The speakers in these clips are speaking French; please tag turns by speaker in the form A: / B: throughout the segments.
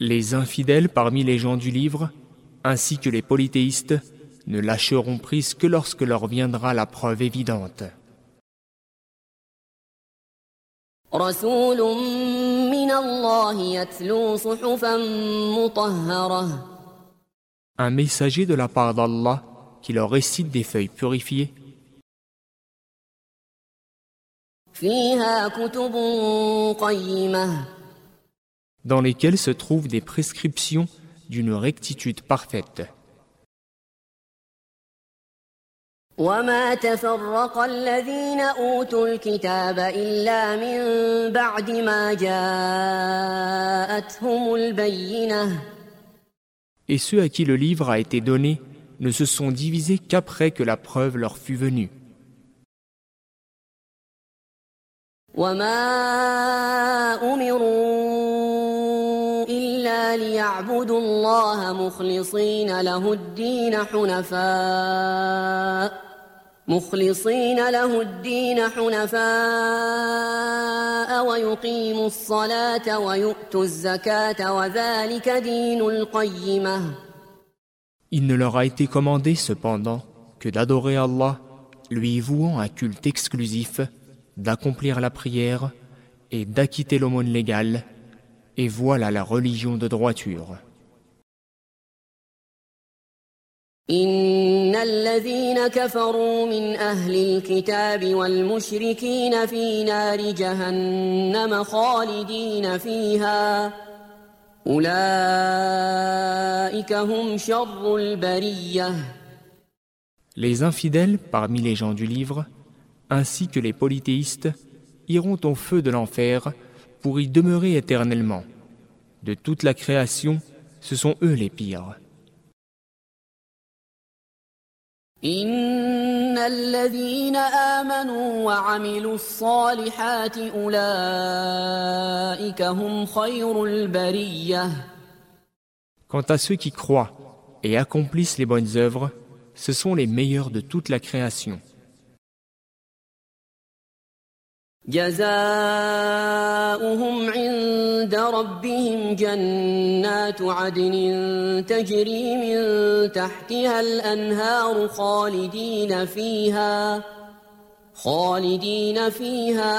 A: Les infidèles parmi les gens du livre, ainsi que les polythéistes, ne lâcheront prise que lorsque leur viendra la preuve évidente. Un messager de la part d'Allah qui leur récite des feuilles purifiées dans lesquelles se trouvent des prescriptions d'une rectitude parfaite.
B: وما تفرق الذين أوتوا الكتاب إلا من بعد ما جاءتهم البينة
A: Et ceux à qui le livre a été donné ne se sont divisés qu'après que la preuve leur fut venue.
B: وما أمروا إلا ليعبدوا الله مخلصين له الدين حنفاء مخلصين له الدين حنفاء ويقيموا الصلاة ويؤتوا الزكاة وذلك دين القيمة
A: Il ne leur a été commandé cependant que d'adorer Allah, lui vouant un culte exclusif, d'accomplir la prière et d'acquitter l'aumône légale, et voilà la religion de droiture.
B: إن الذين كفروا من أهل الكتاب والمشركين في نار جهنم خالدين فيها أولئك هم شر البرية
A: Les infidèles parmi les gens du livre, ainsi que les polythéistes, iront au feu de l'enfer pour y demeurer éternellement. De toute la création, ce sont eux les pires.
B: إن الذين آمنوا وعملوا الصالحات أولئك هم خير البرية
A: Quant à ceux qui croient et accomplissent les bonnes œuvres, ce sont les meilleurs de toute la création.
B: جزاؤهم عند ربهم جنات عدن تجري من تحتها الأنهار خالدين فيها خالدين فيها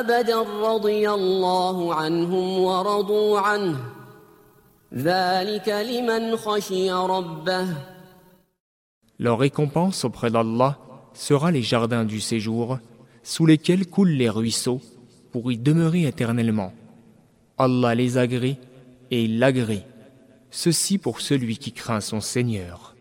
B: أبدا رضي الله عنهم ورضوا عنه ذلك لمن خشي ربه
A: Leur récompense auprès d'Allah sera les jardins du séjour, sous lesquels coulent les ruisseaux, pour y demeurer éternellement. Allah les agrée et il l'agrée. Ceci pour celui qui craint son Seigneur.